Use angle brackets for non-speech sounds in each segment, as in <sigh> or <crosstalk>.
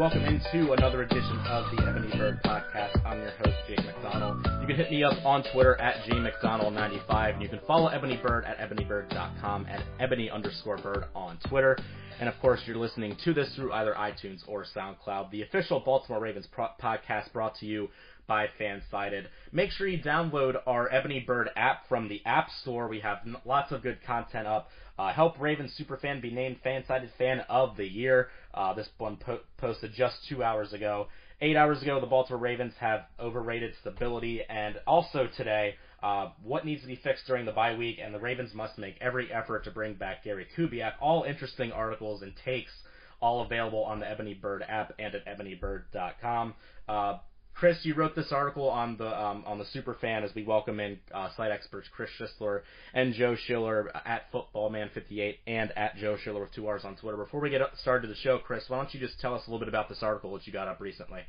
Welcome into another edition of the Ebony Bird Podcast. I'm your host, Jake McDonald. You can hit me up on Twitter at jmcdonald95, and you can follow Ebony Bird at ebonybird.com and ebony underscore bird on Twitter. And of course, you're listening to this through either iTunes or SoundCloud, the official Baltimore Ravens pro- podcast brought to you by Fansided. Make sure you download our Ebony Bird app from the App Store. We have lots of good content up. Uh, help Ravens superfan be named Fansided Fan of the Year. Uh, this one po- posted just two hours ago. Eight hours ago, the Baltimore Ravens have overrated stability, and also today, uh, what needs to be fixed during the bye week, and the Ravens must make every effort to bring back Gary Kubiak. All interesting articles and takes, all available on the Ebony Bird app and at ebonybird.com. Uh, Chris, you wrote this article on the um, on the Superfan as we welcome in uh, site experts Chris Schisler and Joe Schiller at FootballMan58 and at Joe Schiller with two R's on Twitter. Before we get started to the show, Chris, why don't you just tell us a little bit about this article that you got up recently?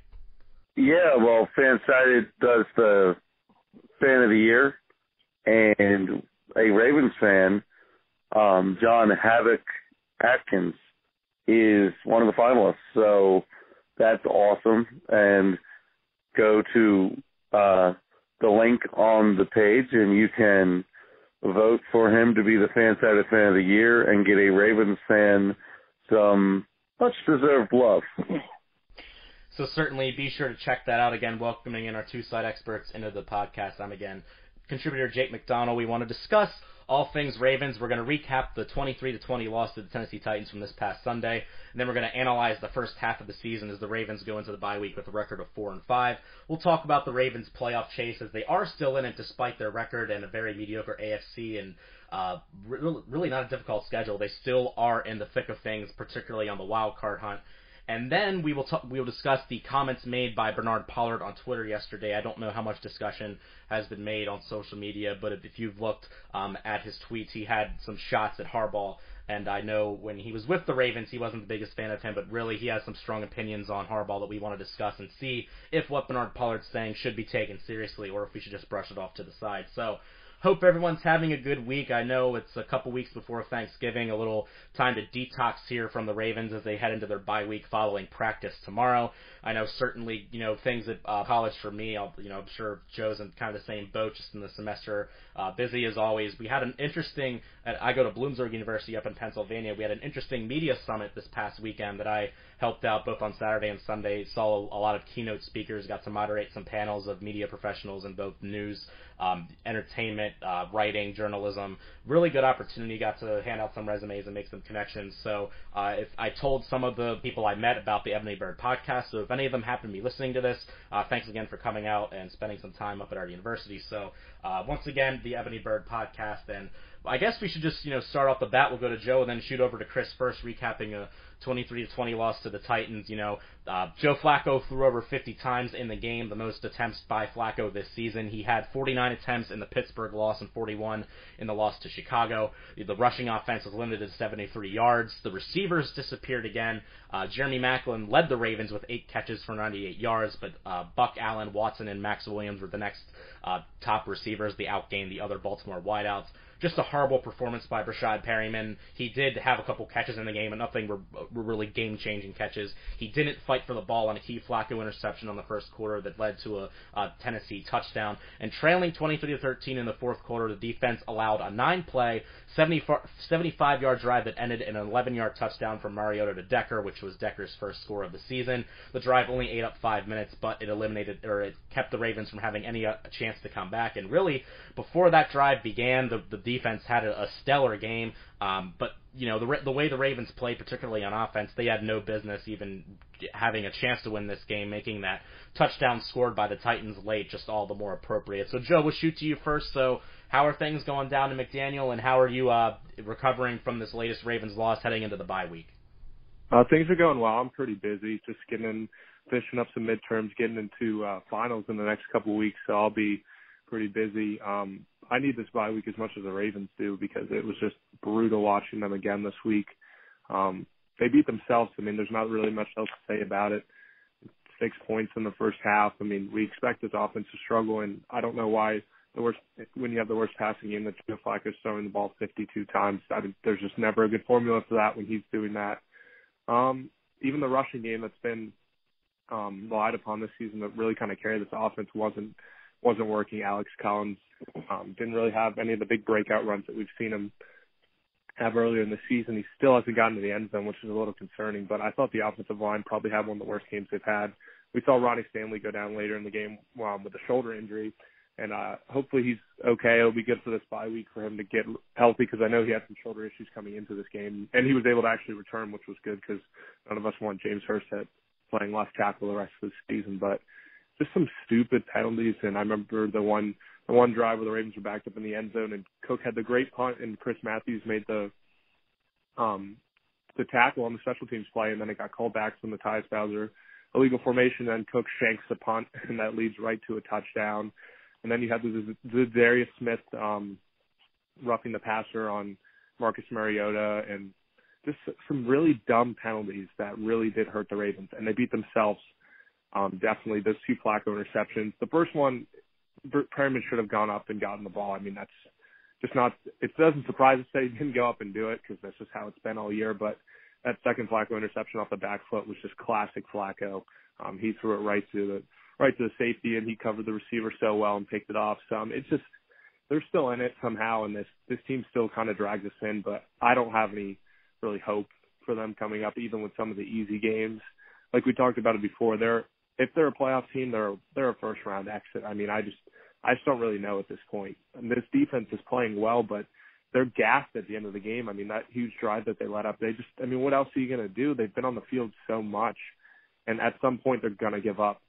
Yeah, well, Fansided does the Fan of the Year, and a Ravens fan, um, John Havoc Atkins, is one of the finalists. So that's awesome, and go to uh, the link on the page and you can vote for him to be the fan Fansided Fan of the Year and get a Ravens fan some much deserved love. So certainly be sure to check that out again, welcoming in our two side experts into the podcast. I'm again contributor Jake McDonald. We want to discuss all things Ravens. We're going to recap the 23 to 20 loss to the Tennessee Titans from this past Sunday, and then we're going to analyze the first half of the season as the Ravens go into the bye week with a record of four and five. We'll talk about the Ravens' playoff chase as they are still in it despite their record and a very mediocre AFC and uh, really not a difficult schedule. They still are in the thick of things, particularly on the wild card hunt. And then we will talk, we will discuss the comments made by Bernard Pollard on Twitter yesterday. I don't know how much discussion has been made on social media, but if, if you've looked um, at his tweets, he had some shots at Harbaugh. And I know when he was with the Ravens, he wasn't the biggest fan of him, but really he has some strong opinions on Harbaugh that we want to discuss and see if what Bernard Pollard's saying should be taken seriously or if we should just brush it off to the side. So Hope everyone's having a good week. I know it's a couple weeks before Thanksgiving, a little time to detox here from the Ravens as they head into their bye week following practice tomorrow. I know certainly, you know, things at uh, college for me, I'll, you know, I'm sure Joe's in kind of the same boat just in the semester, uh, busy as always. We had an interesting, I go to Bloomsburg University up in Pennsylvania. We had an interesting media summit this past weekend that I helped out both on Saturday and Sunday. Saw a, a lot of keynote speakers, got to moderate some panels of media professionals in both news, um, entertainment, uh, writing, journalism. Really good opportunity. Got to hand out some resumes and make some connections. So uh, if I told some of the people I met about the Ebony Bird podcast, so if any of them happen to be listening to this, uh, thanks again for coming out and spending some time up at our university. So uh, once again, the Ebony Bird podcast and I guess we should just, you know, start off the bat. We'll go to Joe and then shoot over to Chris first, recapping a 23 to 20 loss to the Titans. You know, uh, Joe Flacco threw over 50 times in the game, the most attempts by Flacco this season. He had 49 attempts in the Pittsburgh loss and 41 in the loss to Chicago. The rushing offense was limited to 73 yards. The receivers disappeared again. Uh, Jeremy Maclin led the Ravens with eight catches for 98 yards, but uh, Buck Allen, Watson, and Maxx Williams were the next uh, top receivers. They outgained the other Baltimore wideouts just a horrible performance by Breshad Perriman. He did have a couple catches in the game, but nothing were, were really game-changing catches. He didn't fight for the ball on a key Flacco interception on the first quarter that led to a, a Tennessee touchdown. And trailing 23 to 13 in the fourth quarter, the defense allowed a nine-play, 75 yard drive that ended in an 11 yard touchdown from Mariota to Decker, which was Decker's first score of the season. The drive only ate up five minutes, but it eliminated or it kept the Ravens from having any uh, chance to come back. And really, before that drive began, the the defense had a, a stellar game. Um, but you know the the way the Ravens played, particularly on offense, they had no business even having a chance to win this game, making that touchdown scored by the Titans late just all the more appropriate. So Joe, we'll shoot to you first. So how are things going down to McDaniel, and how are you uh, recovering from this latest Ravens loss heading into the bye week? Uh, things are going well. I'm pretty busy, just getting in, finishing up some midterms, getting into uh, finals in the next couple of weeks. So I'll be pretty busy. Um, I need this bye week as much as the Ravens do because it was just brutal watching them again this week. Um, they beat themselves. I mean, there's not really much else to say about it. Six points in the first half. I mean, we expect this offense to struggle, and I don't know why the worst when you have the worst passing game that Joe Flacco's throwing the ball 52 times. I mean, there's just never a good formula for that when he's doing that. Um, even the rushing game that's been um, relied upon this season that really kind of carried this offense wasn't wasn't working. Alex Collins um, didn't really have any of the big breakout runs that we've seen him have earlier in the season. He still hasn't gotten to the end zone, which is a little concerning. But I thought the offensive line probably had one of the worst games they've had. We saw Ronnie Stanley go down later in the game um, with a shoulder injury, and uh, hopefully he's okay. It'll be good for this bye week for him to get healthy because I know he had some shoulder issues coming into this game, and he was able to actually return, which was good because none of us want James Hurst playing left tackle the rest of the season. But just some stupid penalties, and I remember the one the one drive where the Ravens were backed up in the end zone, and Cook had the great punt, and Chris Matthews made the um the tackle on the special teams play, and then it got called back from the Tyus Bowser illegal formation. Then Cook shanks the punt, <laughs> and that leads right to a touchdown. And then you have the, the Darius Smith um, roughing the passer on Marcus Mariota, and just some really dumb penalties that really did hurt the Ravens, and they beat themselves. Um, definitely those two Flacco interceptions. The first one, Perriman should have gone up and gotten the ball. I mean, that's just not. It doesn't surprise us that he didn't go up and do it because that's just how it's been all year. But that second Flacco interception off the back foot was just classic Flacco. Um, he threw it right to the right to the safety, and he covered the receiver so well and picked it off. So um, it's just they're still in it somehow, and this this team still kind of drags us in. But I don't have any really hope for them coming up, even with some of the easy games. Like we talked about it before, they're if they're a playoff team, they're they're a first round exit. I mean, I just I just don't really know at this point. And this defense is playing well, but they're gassed at the end of the game. I mean, that huge drive that they let up, they just, I mean, what else are you going to do? They've been on the field so much, and at some point they're going to give up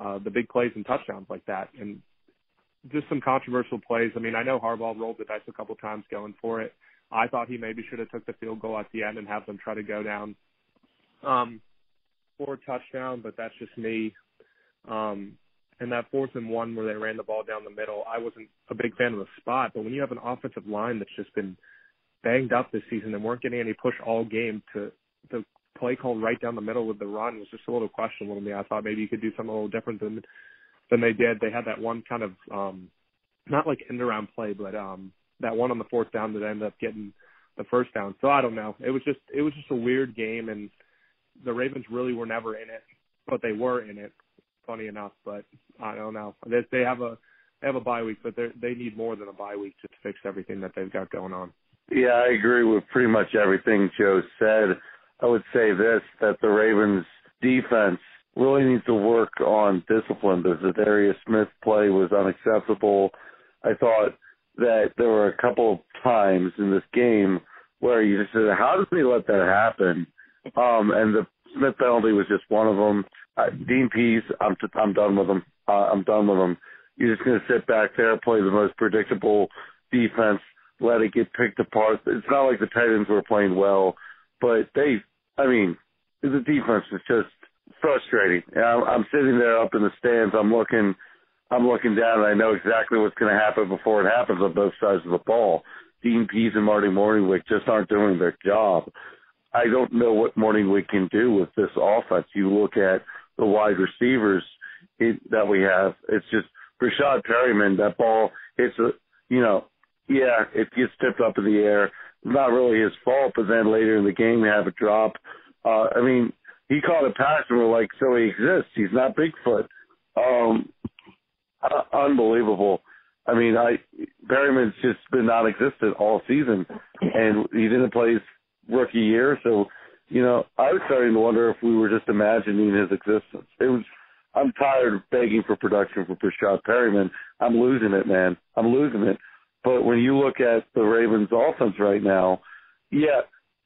uh, the big plays and touchdowns like that. And just some controversial plays. I mean, I know Harbaugh rolled the dice a couple times going for it. I thought he maybe should have took the field goal at the end and have them try to go down um, for a touchdown, but that's just me. Um, and that fourth and one where they ran the ball down the middle, I wasn't a big fan of the spot. But when you have an offensive line that's just been banged up this season and weren't getting any push all game, to the play call right down the middle with the run was just a little questionable to me. I thought maybe you could do something a little different than than they did. They had that one kind of um not like end around play, but um that one on the fourth down that ended up getting the first down. So I don't know. It was just it was just a weird game and the Ravens really were never in it, but they were in it funny enough. But I don't know. They, they have a they have a bye week, but they they need more than a bye week to fix everything that they've got going on. Yeah, I agree with pretty much everything Joe said. I would say this that the Ravens defense really needs to work on discipline. The Darius Smith play was unacceptable. I thought that there were a couple of times in this game where you just said, "How does he let that happen?" Um, and the Smith penalty was just one of them. Uh, Dean Pees, I'm t- I'm done with him. Uh, I'm done with him. You're just going to sit back there, play the most predictable defense, let it get picked apart. It's not like the Titans were playing well, but they, I mean, the defense is just frustrating. I'm, I'm sitting there up in the stands. I'm looking, I'm looking down, and I know exactly what's going to happen before it happens on both sides of the ball. Dean Pees and Marty Mornhinweg just aren't doing their job. I don't know what Mornhinweg can do with this offense. You look at the wide receivers it, that we have. It's just Breshad Perriman. That ball, it's a, you know, yeah, it gets tipped up in the air. Not really his fault, but then later in the game we have a drop. Uh, I mean, he caught a pass and we're like, so he exists. He's not Bigfoot. Um, uh, unbelievable. I mean, I Perriman's just been non-existent all season, and he didn't play rookie year, so you know, I was starting to wonder if we were just imagining his existence. It was. I'm tired of begging for production for Breshad Perriman. I'm losing it, man. I'm losing it. But when you look at the Ravens' offense right now, yeah,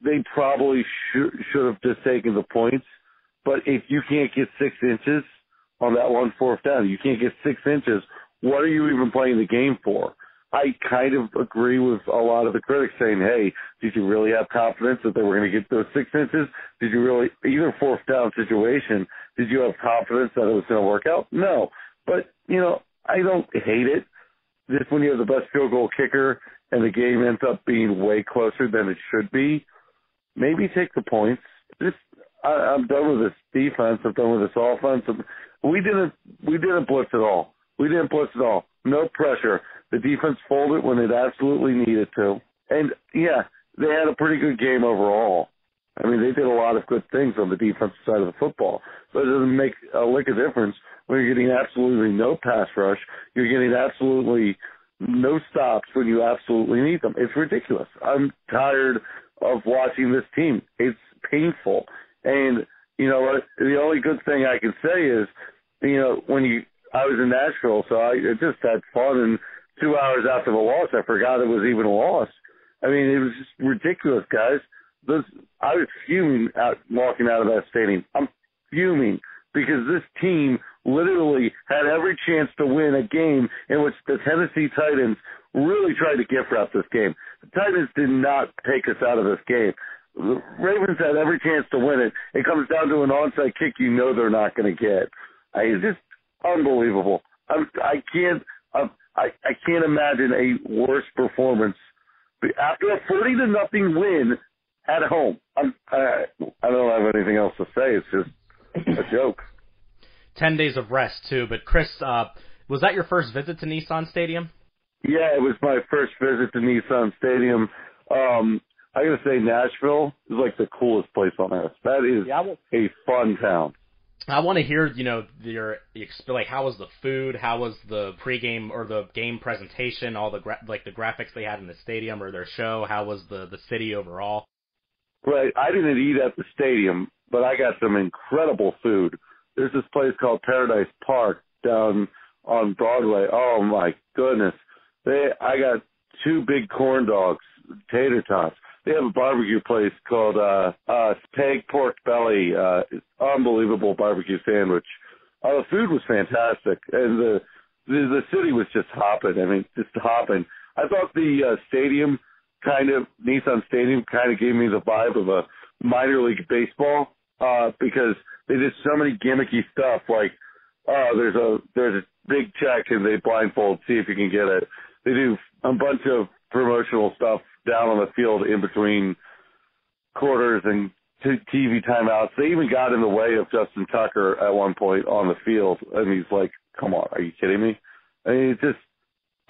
they probably should should have just taken the points. But if you can't get six inches on that one fourth down, you can't get six inches. What are you even playing the game for? I kind of agree with a lot of the critics saying, hey, did you really have confidence that they were going to get those six inches? Did you really, either fourth down situation, did you have confidence that it was going to work out? No. But, you know, I don't hate it. Just when you have the best field goal kicker and the game ends up being way closer than it should be, maybe take the points. Just, I, I'm done with this defense. I'm done with this offense. We didn't, we didn't blitz at all. We didn't blitz at all. No pressure. The defense folded when it absolutely needed to. And yeah, they had a pretty good game overall. I mean, they did a lot of good things on the defensive side of the football, but it doesn't make a lick of difference when you're getting absolutely no pass rush. You're getting absolutely no stops when you absolutely need them. It's ridiculous. I'm tired of watching this team. It's painful. And you know? The only good thing I can say is, you know, when you I was in Nashville, so I just had fun. And two hours after the loss, I forgot it was even a loss. I mean, it was just ridiculous, guys. This, I was fuming out walking out of that stadium. I'm fuming because this team literally had every chance to win a game in which the Tennessee Titans really tried to gift wrap this game. The Titans did not take us out of this game. The Ravens had every chance to win it. It comes down to an onside kick you know they're not going to get. I, it's just unbelievable. I'm, I can't. I'm, I I can't imagine a worse performance after a forty to nothing win at home. I'm, I I don't have anything else to say. It's just a <clears throat> joke. Ten days of rest too. But Chris, uh, was that your first visit to Nissan Stadium? Yeah, it was my first visit to Nissan Stadium. Um, I gotta say, Nashville is like the coolest place on earth. That is yeah, a fun town. I want to hear, you know, your like how was the food, how was the pregame or the game presentation, all the gra- like the graphics they had in the stadium or their show, how was the the city overall? Right, I didn't eat at the stadium, but I got some incredible food. There's this place called Paradise Park down on Broadway. Oh my goodness, they I got two big corn dogs, tater tots they have a barbecue place called uh uh Peg Pork Belly. Uh unbelievable barbecue sandwich. Uh, the food was fantastic and the the, the city was just hopping. I mean, just hopping. I thought the uh, stadium kind of Nissan Stadium kind of gave me the vibe of a minor league baseball uh because they did so many gimmicky stuff like uh there's a there's a big check and they blindfold see if you can get it. They do a bunch of promotional stuff down on the field in between quarters and TV timeouts. They even got in the way of Justin Tucker at one point on the field, and he's like, "Come on, are you kidding me?" I mean, it just,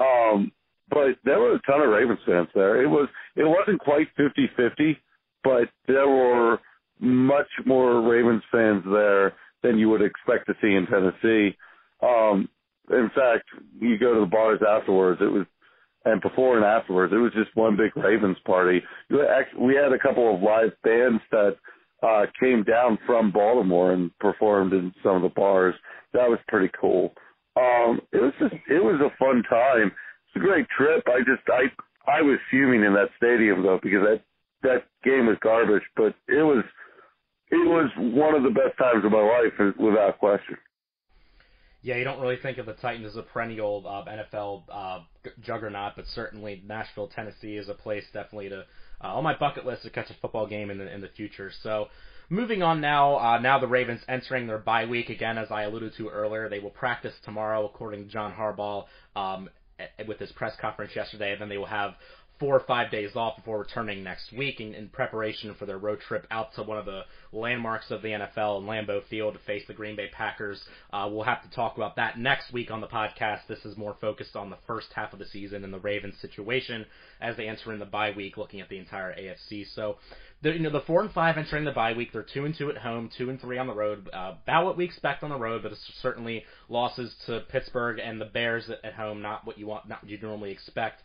um, but there were a ton of Ravens fans there. It was, it wasn't quite fifty-fifty, but there were much more Ravens fans there than you would expect to see in Tennessee. Um, in fact, you go to the bars afterwards, it was and before and afterwards, it was just one big Ravens party. We had a couple of live bands that uh, came down from Baltimore and performed in some of the bars. That was pretty cool. Um, it was just, it was a fun time. It's a great trip. I just, I, I was fuming in that stadium though because that that game was garbage, but it was, it was one of the best times of my life without question yeah, you don't really think of the Titans as a perennial uh, NFL uh, juggernaut, but certainly Nashville, Tennessee is a place definitely to uh, on my bucket list to catch a football game in the in the future. So. Moving on now, uh, now the Ravens entering their bye week again, as I alluded to earlier. They will practice tomorrow, according to John Harbaugh, um, with his press conference yesterday. And then they will have four or five days off before returning next week in, in preparation for their road trip out to one of the landmarks of the NFL in Lambeau Field to face the Green Bay Packers. Uh, we'll have to talk about that next week on the podcast. This is more focused on the first half of the season and the Ravens situation as they enter in the bye week, looking at the entire AFC. So, the, you know, the four and five entering the bye week, they're two and two at home, two and three on the road. Uh, about what we expect on the road, but it's certainly losses to Pittsburgh and the Bears at, at home, not what you want, not what you normally expect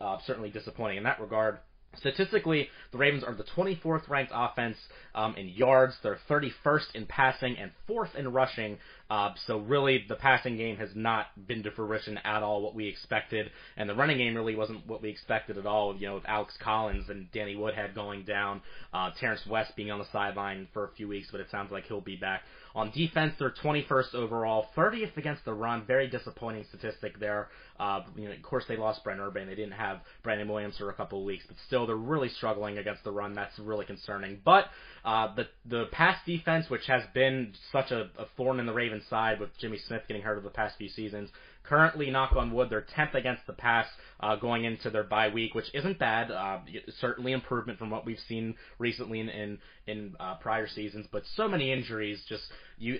uh, certainly disappointing in that regard. Statistically, the Ravens are the 24th ranked offense um, in yards. They're 31st in passing and fourth in rushing. Uh, so really, the passing game has not been to fruition at all what we expected, and the running game really wasn't what we expected at all. You know, with Alex Collins and Danny Woodhead going down, uh, Terrance West being on the sideline for a few weeks, but it sounds like he'll be back. On defense, they're 21st overall, 30th against the run. Very disappointing statistic there. Uh, you know, of course, they lost Brent Urban. They didn't have Brandon Williams for a couple of weeks, but still, they're really struggling against the run. That's really concerning. But uh, the the pass defense, which has been such a, a thorn in the Ravens' side with Jimmy Smith getting hurt over the past few seasons, Currently, knock on wood, they're 10th against the pass uh, going into their bye week, which isn't bad. Uh, certainly improvement from what we've seen recently in in, in uh, prior seasons, but so many injuries. Just you,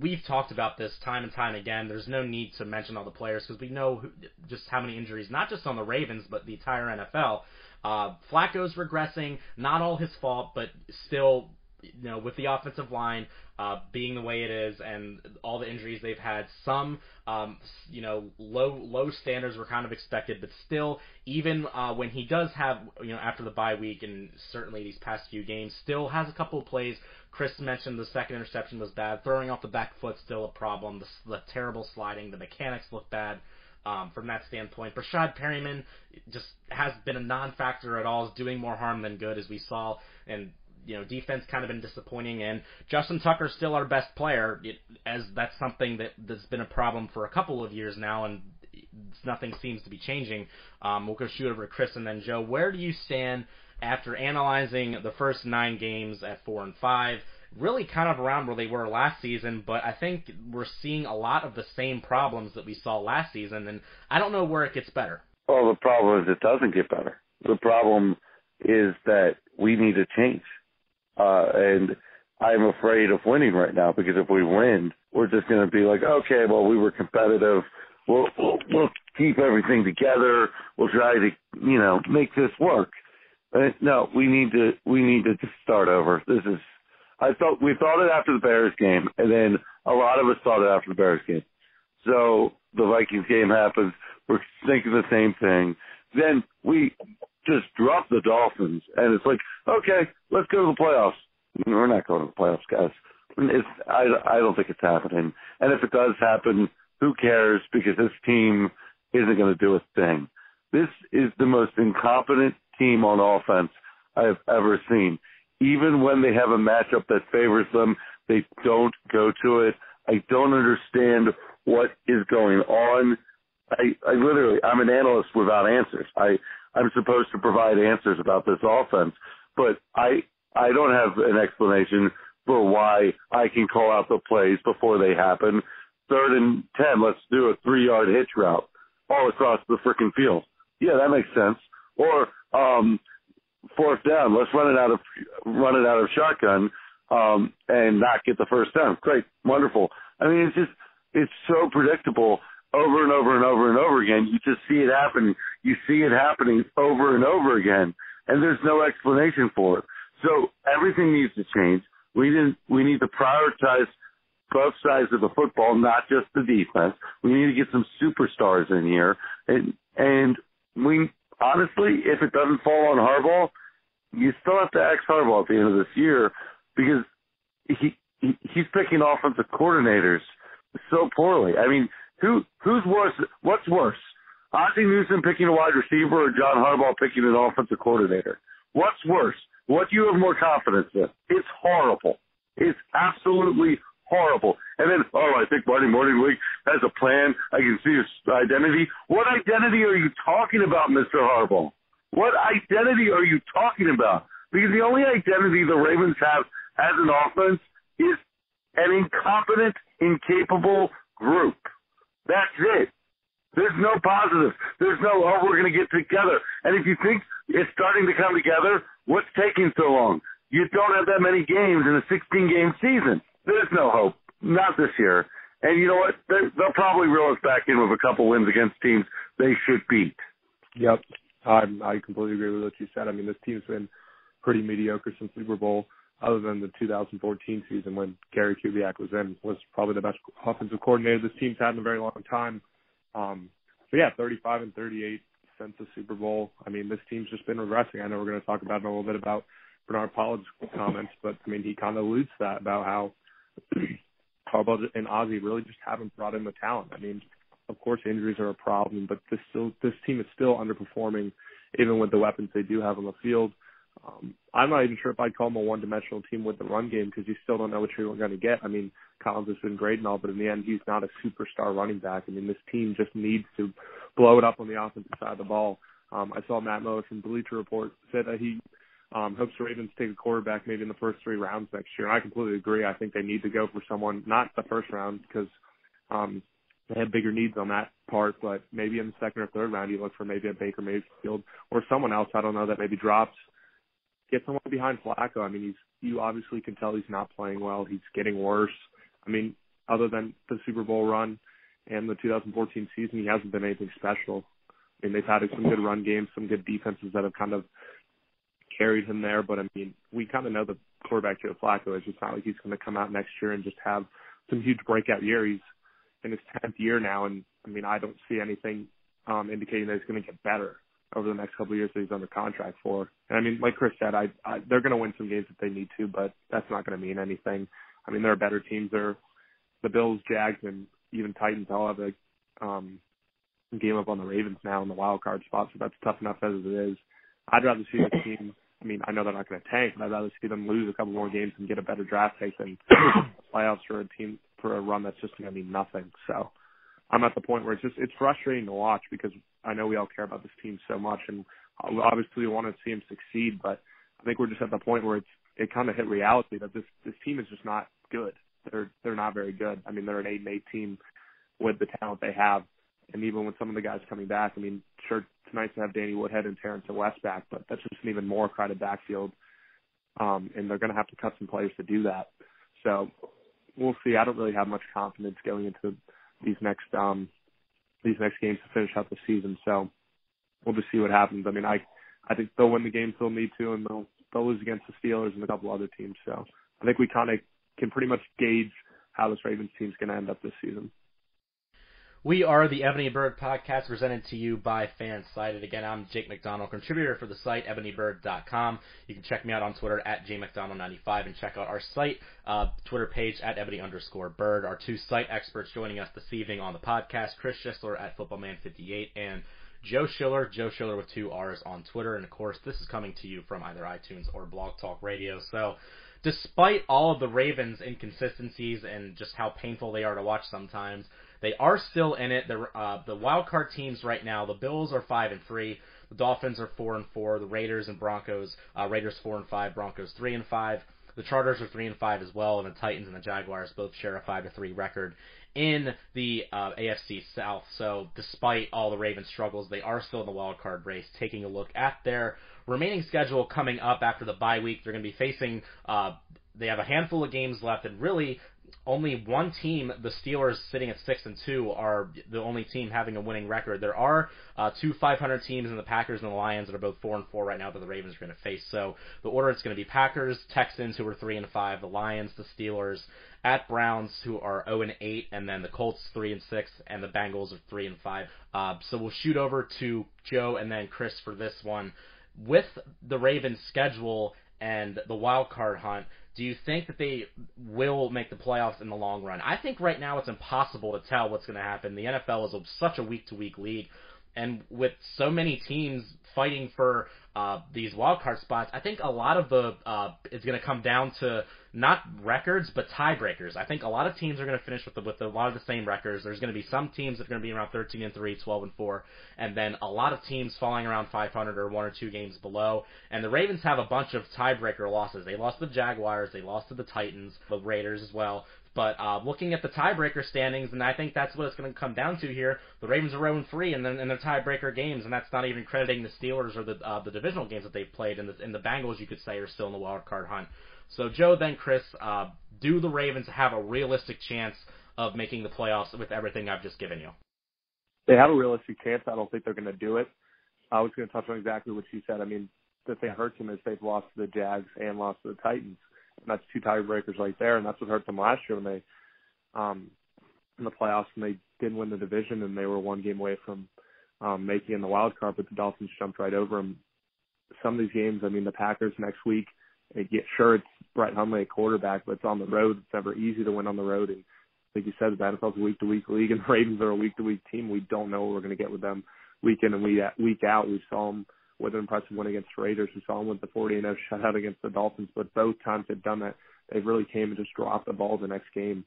we've talked about this time and time again. There's no need to mention all the players because we know who, just how many injuries, not just on the Ravens, but the entire NFL. Uh, Flacco's regressing, not all his fault, but still you know, with the offensive line uh, being the way it is and all the injuries they've had, some, um, you know, low low standards were kind of expected, but still, even uh, when he does have, you know, after the bye week and certainly these past few games, still has a couple of plays. Chris mentioned the second interception was bad, throwing off the back foot still a problem. The, the terrible sliding, the mechanics look bad. Um, from that standpoint. Breshad Perriman just has been a non-factor at all, is doing more harm than good, as we saw, and you know, defense kind of been disappointing, and Justin Tucker's still our best player, it, as that's something that that's been a problem for a couple of years now, and nothing seems to be changing. Um, we'll go shoot over to Chris and then Joe. Where do you stand after analyzing the first nine games at four and five? Really, kind of around where they were last season, but I think we're seeing a lot of the same problems that we saw last season, and I don't know where it gets better. Well, the problem is it doesn't get better. The problem is that we need to change. Uh, and I'm afraid of winning right now because if we win, we're just going to be like, okay, well, we were competitive. We'll, we'll, we'll keep everything together. We'll try to, you know, make this work. Uh, no, we need to, we need to just start over. This is, I thought, we thought it after the Bears game, and then a lot of us thought it after the Bears game. So the Vikings game happens. We're thinking the same thing. Then we just drop the Dolphins, and it's like, okay, let's go to the playoffs. We're not going to the playoffs, guys. It's, I, I don't think it's happening. And if it does happen, who cares? Because this team isn't going to do a thing. This is the most incompetent team on offense I've ever seen. Even when they have a matchup that favors them, they don't go to it. I don't understand what is going on. I, I literally, I'm an analyst without answers. I, I'm supposed to provide answers about this offense, but I I don't have an explanation for why I can call out the plays before they happen. Third and ten, let's do a three yard hitch route all across the freaking field. Yeah, that makes sense. Or um, fourth down, let's run it out of run it out of shotgun um, and not get the first down. Great, wonderful. I mean, it's just it's so predictable over and over and over and over again. You just see it happen. You see it happening over and over again, and there's no explanation for it. So everything needs to change. We didn't. We need to prioritize both sides of the football, not just the defense. We need to get some superstars in here, and and we honestly, if it doesn't fall on Harbaugh, you still have to ask Harbaugh at the end of this year because he, he he's picking offensive coordinators so poorly. I mean, who who's worse? What's worse? Ozzie Newsome picking a wide receiver or John Harbaugh picking an offensive coordinator? What's worse? What do you have more confidence in? It's horrible. It's absolutely horrible. And then, oh, I think Marty Mornhinweg has a plan. I can see his identity. What identity are you talking about, Mr. Harbaugh? What identity are you talking about? Because the only identity the Ravens have as an offense is an incompetent, incapable group. That's it. There's no positive. There's no, oh, we're going to get together. And if you think it's starting to come together, what's taking so long? You don't have that many games in a 16 game season. There's no hope. Not this year. And you know what? they they'll probably reel us back in with a couple wins against teams they should beat. Yep. I, I completely agree with what you said. I mean, this team's been pretty mediocre since Super Bowl other than the 2014 season when Gary Kubiak was in, was probably the best offensive coordinator this team's had in a very long time. Um, so yeah, 35 and 38 since the Super Bowl. I mean, this team's just been regressing. I know we're going to talk about in a little bit about Bernard Pollard's comments, but I mean, he kind of alludes to that about how <clears throat> Harbaugh and Ozzie really just haven't brought in the talent. I mean, of course, injuries are a problem, but this still this team is still underperforming, even with the weapons they do have on the field. Um, I'm not even sure if I'd call them a one-dimensional team with the run game because you still don't know what you're going to get. I mean, Collins has been great and all, but in the end, he's not a superstar running back. I mean, this team just needs to blow it up on the offensive side of the ball. Um, I saw Matt Moe from Bleacher Report said that he um, hopes the Ravens take a quarterback maybe in the first three rounds next year. And I completely agree. I think they need to go for someone not the first round because um, they have bigger needs on that part, but maybe in the second or third round you look for maybe a Baker Mayfield or someone else, I don't know, that maybe drops. Get someone behind Flacco. I mean, he's you obviously can tell he's not playing well. He's getting worse. I mean, other than the Super Bowl run and the 2014 season, he hasn't been anything special. I mean, they've had some good run games, some good defenses that have kind of carried him there. But I mean, we kind of know the quarterback Joe Flacco is. It's not like he's going to come out next year and just have some huge breakout year. He's in his 10th year now, and I mean, I don't see anything um, indicating that he's going to get better over the next couple of years that he's under contract for. And I mean, like Chris said, I, I they're going to win some games if they need to, but that's not going to mean anything. I mean, there are better teams. There, the Bills, Jags, and even Titans all have a um, game up on the Ravens now in the wild card spot, so that's tough enough as it is. I'd rather see the team. I mean, I know they're not going to tank, but I'd rather see them lose a couple more games and get a better draft pick than <coughs> playoffs for a team for a run that's just going to mean nothing. So I'm at the point where it's just it's frustrating to watch because I know we all care about this team so much, and obviously we want to see him succeed. But I think we're just at the point where it's it kind of hit reality that this this team is just not good. They're they're not very good. I mean, they're an eight and eight team with the talent they have, and even with some of the guys coming back. I mean, sure, nice to have Danny Woodhead and Terrance West back, but that's just an even more crowded backfield. Um, and they're going to have to cut some players to do that. So we'll see. I don't really have much confidence going into these next um these next games to finish out the season. So we'll just see what happens. I mean, I I think they'll win the games they'll need to, and they'll they'll lose against the Steelers and a couple other teams. So I think we kind of can pretty much gauge how this Ravens team's going to end up this season. We are the Ebony Bird podcast presented to you by Fansided. Again, I'm Jake McDonald, contributor for the site, ebonybird.com. You can check me out on Twitter at jmcdonald95 and check out our site, uh, Twitter page at ebony underscore bird. Our two site experts joining us this evening on the podcast, Chris Schisler at footballman58 and Joe Schiller, Joe Schiller with two R's on Twitter. And of course, this is coming to you from either iTunes or Blog Talk Radio. So, despite all of the Ravens' inconsistencies and just how painful they are to watch sometimes, they are still in it. The uh, the wild card teams right now, the Bills are five and three. The Dolphins are four and four. The Raiders and Broncos, uh, Raiders four and five. Broncos three and five. The Chargers are three and five as well, and the Titans and the Jaguars both share a five to three record in the uh, AFC South. So, despite all the Ravens' struggles, they are still in the wild card race. Taking a look at their remaining schedule coming up after the bye week, they're going to be facing. Uh, they have a handful of games left, and really only one team, the Steelers, sitting at six and two, are the only team having a winning record. There are uh, two 500 teams in the Packers and the Lions that are both four and four right now that the Ravens are going to face. So the order it's going to be Packers, Texans, who are three and five, the Lions, the Steelers, at Browns, who are 0 and 8, and then the Colts 3 and 6, and the Bengals are 3 and 5. Uh, so we'll shoot over to Joe and then Chris for this one. With the Ravens' schedule and the wild card hunt, do you think that they will make the playoffs in the long run? I think right now it's impossible to tell what's going to happen. The NFL is such a week to week league, and with so many teams fighting for uh, these wild card spots, I think a lot of the uh, is going to come down to not records but tiebreakers. I think a lot of teams are going to finish with the, with a lot of the same records. There's going to be some teams that are going to be around 13 and 3, 12 and 4, and then a lot of teams falling around 500 or one or two games below. And the Ravens have a bunch of tiebreaker losses. They lost to the Jaguars, they lost to the Titans, the Raiders as well. But uh, looking at the tiebreaker standings, and I think that's what it's going to come down to here. The Ravens are 0 3 in, in their tiebreaker games, and that's not even crediting the Steelers or the uh, the divisional games that they've played. And the, and the Bengals, you could say, are still in the wild card hunt. So Joe, then Chris, uh, do the Ravens have a realistic chance of making the playoffs with everything I've just given you? They have a realistic chance. I don't think they're going to do it. I was going to touch on exactly what you said. I mean, the thing hurts them is they've lost to the Jags and lost to the Titans and that's two tiebreakers right there, and that's what hurt them last year when they um in the playoffs and they didn't win the division and they were one game away from um making in the wild card, but the Dolphins jumped right over them. Some of these games, I mean, the Packers next week, they get sure it's Brett Hundley at quarterback, but it's on the road. It's never easy to win on the road, and like you said, the NFL's a week to week league, and the Ravens are a week to week team. We don't know what we're going to get with them week in and. Week out, we saw them with an impressive win against the Raiders. We saw them with the 40 0 shutout against the Dolphins, but both times they've done that, they really came and just dropped the ball the next game.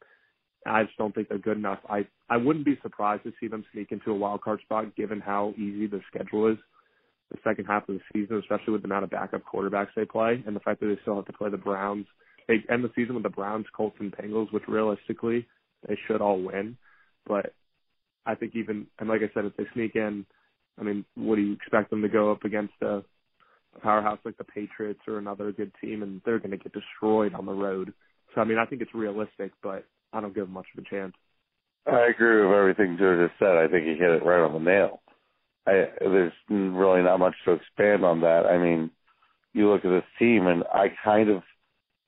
I just don't think they're good enough. I I wouldn't be surprised to see them sneak into a wild card spot given how easy their schedule is the second half of the season, especially with the amount of backup quarterbacks they play and the fact that they still have to play the Browns. They end the season with the Browns, Colts, and Bengals, which realistically they should all win. But I think even and like I said, if they sneak in, I mean, what do you expect them to go up against a, powerhouse like the Patriots or another good team, and they're going to get destroyed on the road. So I mean, I think it's realistic, but I don't give them much of a chance. I agree with everything Joe just said. I think he hit it right on the nail. I, there's really not much to expand on that. I mean, you look at this team, and I kind of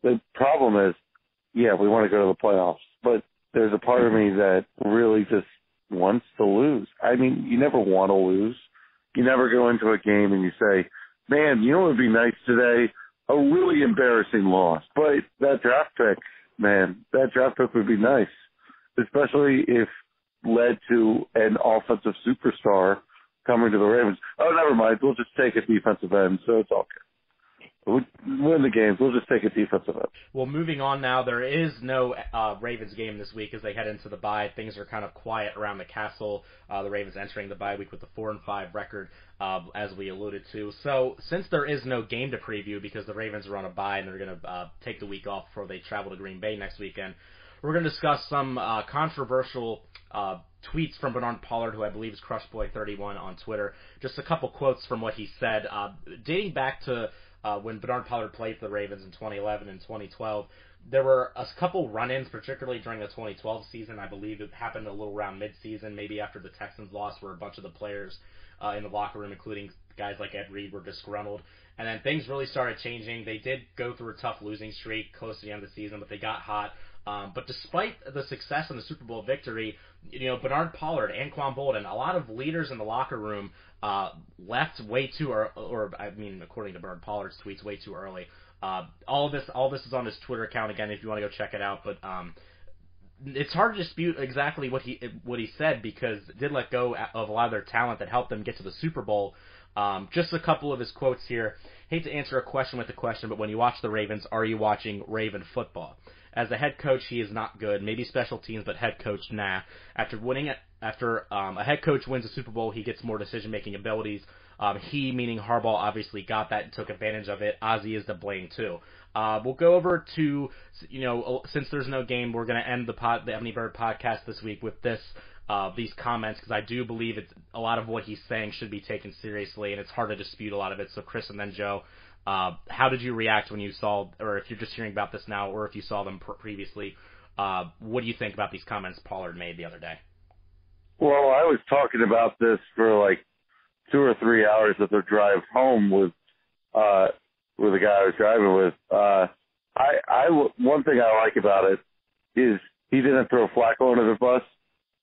the problem is, yeah, we want to go to the playoffs, but there's a part of me that really just wants to lose. I mean, you never want to lose. You never go into a game and you say, "Man, you know what would be nice today? A really embarrassing loss." But that draft pick, man, that draft pick would be nice, especially if led to an offensive superstar coming to the Ravens. Oh, never mind. We'll just take a defensive end, so it's all good. We'll win the games. We'll just take a defensive end. Well, moving on now, there is no uh, Ravens game this week as they head into the bye. Things are kind of quiet around the castle. Uh, the Ravens entering the bye week with a four and five record, uh, as we alluded to. So, since there is no game to preview because the Ravens are on a bye and they're going to uh, take the week off before they travel to Green Bay next weekend, we're going to discuss some uh, controversial uh, tweets from Bernard Pollard, who I believe is Crushboy31 on Twitter. Just a couple quotes from what he said, dating back to uh, when Bernard Pollard played for the Ravens in 2011 and 2012. There were a couple run-ins, particularly during the 2012 season. I believe it happened a little around mid-season, maybe after the Texans lost, where a bunch of the players uh, in the locker room, including guys like Ed Reed, were disgruntled. And then things really started changing. They did go through a tough losing streak close to the end of the season, but they got hot. Um, but despite the success and the Super Bowl victory, you know Bernard Pollard, Anquan Boldin, a lot of leaders in the locker room uh, left way too early, or I mean, according to Bernard Pollard's tweets, way too early. Uh, all this, all this is on his Twitter account again, if you want to go check it out. But um, it's hard to dispute exactly what he what he said because did let go of a lot of their talent that helped them get to the Super Bowl. Um, just a couple of his quotes here. Hate to answer a question with a question, but when you watch the Ravens, are you watching Raven football? As a head coach, he is not good. Maybe special teams, but head coach, nah. After winning, after um, a head coach wins a Super Bowl, he gets more decision making abilities. Um, he, meaning Harbaugh, obviously got that and took advantage of it. Ozzie is to blame too. Uh, we'll go over to, you know, since there's no game, we're going to end the pod, the Ebony Bird podcast this week with this, uh, these comments because I do believe it's a lot of what he's saying should be taken seriously, and it's hard to dispute a lot of it. So Chris and then Joe, uh, how did you react when you saw, or if you're just hearing about this now, or if you saw them pr- previously? Uh, what do you think about these comments Pollard made the other day? Well, I was talking about this for like two or three hours of the drive home with uh with the guy I was driving with. Uh, I I one thing I like about it is he didn't throw Flacco under the bus.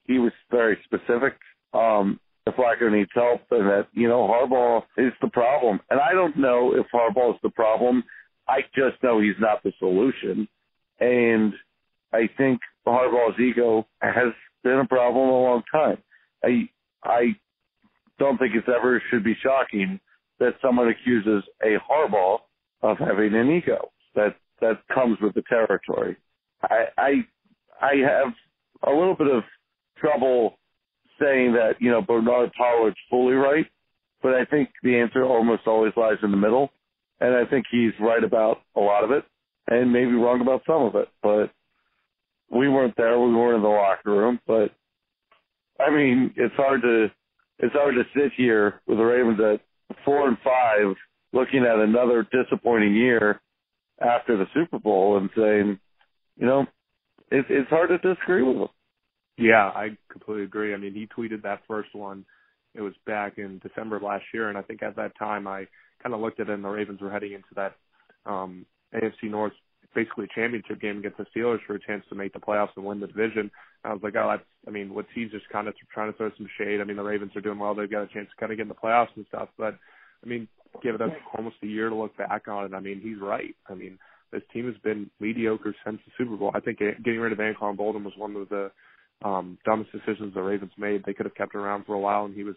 He was very specific. Um, the Flacco needs help and that, you know, Harbaugh is the problem. And I don't know if Harbaugh is the problem. I just know he's not the solution. And I think Harbaugh's ego has been a problem a long time. I I don't think it's ever should be shocking that someone accuses a Harbaugh of having an ego. That that comes with the territory. I I I have a little bit of trouble saying that, you know, Bernard Pollard's fully right, but I think the answer almost always lies in the middle. And I think he's right about a lot of it and maybe wrong about some of it. But we weren't there. We weren't in the locker room. But I mean, it's hard to it's hard to sit here with the Ravens at four and five, looking at another disappointing year after the Super Bowl, and saying, you know, it's it's hard to disagree with them. Yeah, I completely agree. I mean, he tweeted that first one. It was back in December of last year, and I think at that time I kind of looked at it, and the Ravens were heading into that um, AFC North basically championship game against the Steelers for a chance to make the playoffs and win the division. I was like, oh, that's. I mean, what's he just kind of trying to throw some shade? I mean, the Ravens are doing well; they've got a chance to kind of get in the playoffs and stuff. But I mean, give it almost a year to look back on it. I mean, he's right. I mean, this team has been mediocre since the Super Bowl. I think getting rid of Anquan Boldin was one of the um, dumbest decisions the Ravens made. They could have kept him around for a while, and he was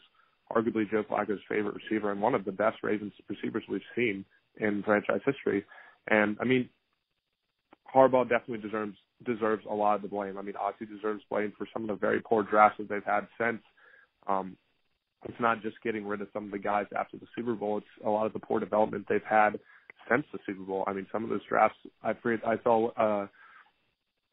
arguably Joe Flacco's favorite receiver and one of the best Ravens receivers we've seen in franchise history. And I mean, Harbaugh definitely deserves deserves a lot of the blame. I mean, Ozzie deserves blame for some of the very poor drafts that they've had since. Um, it's not just getting rid of some of the guys after the Super Bowl; it's a lot of the poor development they've had since the Super Bowl. I mean, some of those drafts, I I saw uh,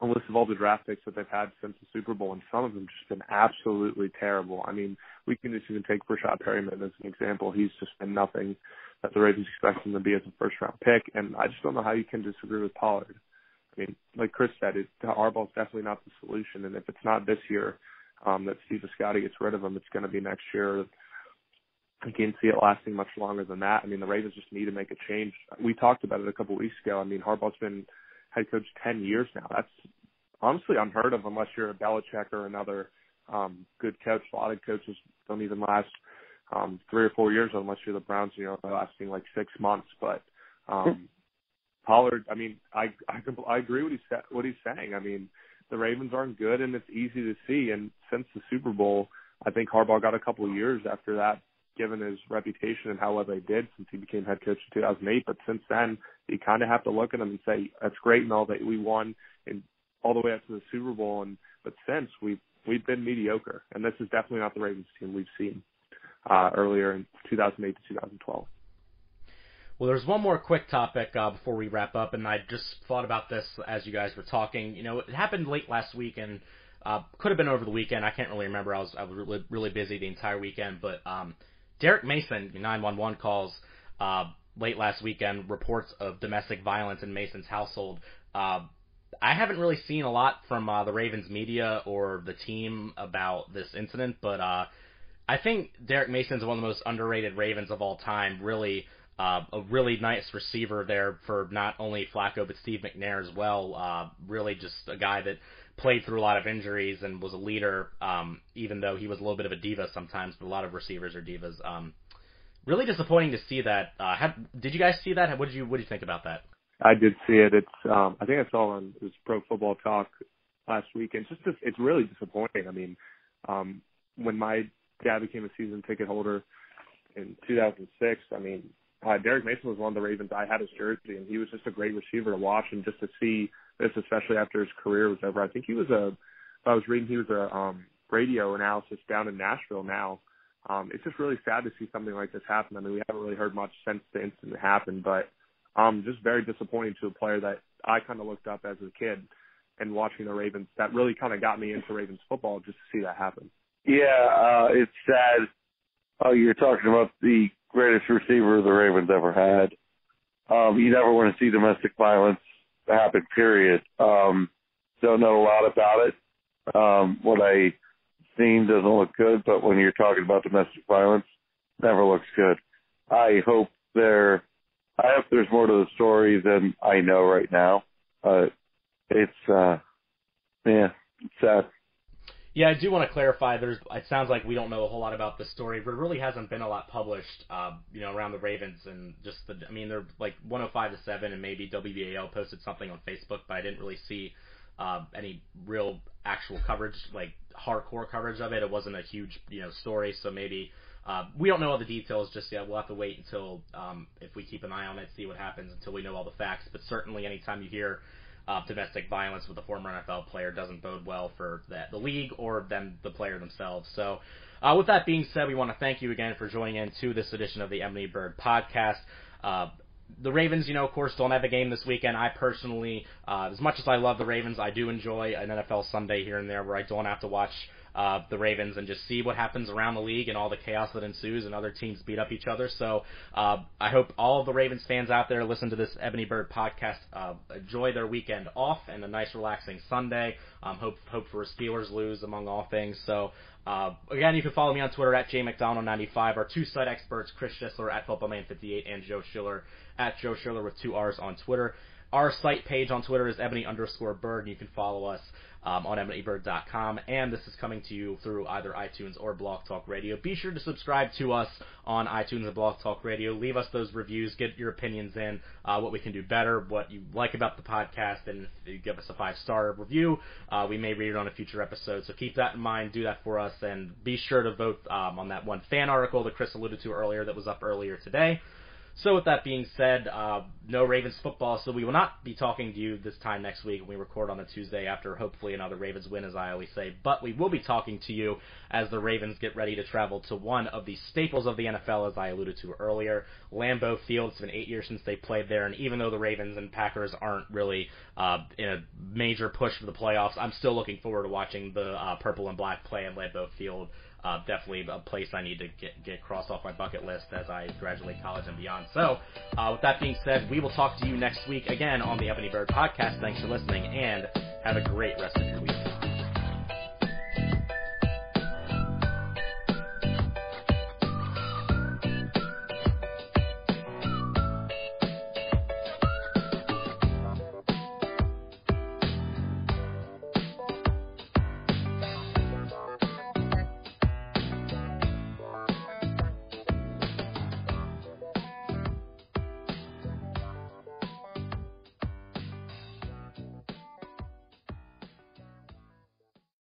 a list of all the draft picks that they've had since the Super Bowl, and some of them just been absolutely terrible. I mean, we can just even take Breshad Perriman as an example. He's just been nothing that the Ravens expect him to be as a first round pick, and I just don't know how you can disagree with Pollard. I mean, like Chris said, it, Harbaugh's definitely not the solution, and if it's not this year um, that Steve Bisciotti gets rid of him, it's going to be next year. I can't see it lasting much longer than that. I mean, the Ravens just need to make a change. We talked about it a couple weeks ago. I mean, Harbaugh's been head coach 10 years now. That's honestly unheard of unless you're a Belichick or another um, good coach. A lot of coaches don't even last um, three or four years unless you're the Browns, you know, lasting like six months. But um, Pollard, I mean, I I, I agree what he's what he's saying. I mean, the Ravens aren't good, and it's easy to see. And since the Super Bowl, I think Harbaugh got a couple of years after that given his reputation and how well they did since he became head coach in 2008. But since then, you kind of have to look at him and say, that's great and all that we won and all the way up to the Super Bowl. And but since we've we've been mediocre, and this is definitely not the Ravens team we've seen uh, earlier in 2008 to 2012. Well, there's one more quick topic uh, before we wrap up, and I just thought about this as you guys were talking. You know, it happened late last week, and uh, could have been over the weekend. I can't really remember. I was I was really, really busy the entire weekend, but um, Derrick Mason, 911 calls uh, late last weekend, reports of domestic violence in Mason's household. Uh, I haven't really seen a lot from uh, the Ravens media or the team about this incident, but uh, I think Derrick Mason's one of the most underrated Ravens of all time. Really, uh, a really nice receiver there for not only Flacco but Steve McNair as well. Uh, really, just a guy that played through a lot of injuries and was a leader, um, even though he was a little bit of a diva sometimes, but a lot of receivers are divas. Um, really disappointing to see that. Uh, had, did you guys see that? What did you What did you think about that? I did see it. It's um, I think I saw on this Pro Football Talk last week, and just it's really disappointing. I mean, um, when my dad became a season ticket holder in 2006, I mean, uh, Derrick Mason was one of the Ravens. I had his jersey, and he was just a great receiver to watch, and just to see this, especially after his career was over. I think he was a, I was reading he was a um, radio analysis down in Nashville now. Um, it's just really sad to see something like this happen. I mean, we haven't really heard much since the incident happened, but um, just very disappointing to a player that I kind of looked up as a kid and watching the Ravens. That really kind of got me into Ravens football just to see that happen. Yeah, uh, it's sad. Oh, you're talking about the greatest receiver the Ravens ever had. Um, you never want to see domestic violence happen. Period. Um, don't know a lot about it. Um, what I seen doesn't look good, but when you're talking about domestic violence, never looks good. I hope there. I hope there's more to the story than I know right now. Uh, it's uh, yeah, it's sad. Yeah, I do want to clarify. There's. It sounds like we don't know a whole lot about this story. There really hasn't been a lot published, uh, you know, around the Ravens and just the. I mean, they're like 105 to seven, and maybe WBAL posted something on Facebook, but I didn't really see uh, any real actual coverage, like hardcore coverage of it. It wasn't a huge, you know, story, so maybe. Uh, we don't know all the details just yet. We'll have to wait until um, if we keep an eye on it, see what happens until we know all the facts. But certainly, anytime you hear uh, domestic violence with a former NFL player doesn't bode well for the, the league or them, the player themselves. So, uh, with that being said, we want to thank you again for joining in to this edition of the Ebony Bird podcast. Uh, the Ravens, you know, of course, don't have a game this weekend. I personally, uh, as much as I love the Ravens, I do enjoy an NFL Sunday here and there where I don't have to watch uh, the Ravens and just see what happens around the league and all the chaos that ensues and other teams beat up each other. So uh, I hope all of the Ravens fans out there listen to this Ebony Bird podcast, uh, enjoy their weekend off and a nice relaxing Sunday. Um, hope hope for a Steelers lose among all things. So uh, again, you can follow me on Twitter at jmcdonald95. Our two site experts, Chris Schisler at footballman58 and Joe Schiller at Joe Schiller with two R's on Twitter. Our site page on Twitter is ebony underscore bird, and you can follow us um, on ebonybird.com. And this is coming to you through either iTunes or Blog Talk Radio. Be sure to subscribe to us on iTunes and Blog Talk Radio. Leave us those reviews. Get your opinions in, uh, what we can do better, what you like about the podcast, and if you give us a five star review, uh, we may read it on a future episode. So keep that in mind. Do that for us, and be sure to vote um, on that one fan article that Chris alluded to earlier that was up earlier today. So with that being said, uh, no Ravens football, so we will not be talking to you this time next week when we record on a Tuesday after hopefully another Ravens win, as I always say. But we will be talking to you as the Ravens get ready to travel to one of the staples of the NFL, as I alluded to earlier, Lambeau Field. It's been eight years since they played there, and even though the Ravens and Packers aren't really uh, in a major push for the playoffs, I'm still looking forward to watching the uh, purple and black play in Lambeau Field uh, definitely a place I need to get get crossed off my bucket list as I graduate college and beyond. So, uh, with that being said, we will talk to you next week again on the Ebony Bird podcast. Thanks for listening, and have a great rest of your week.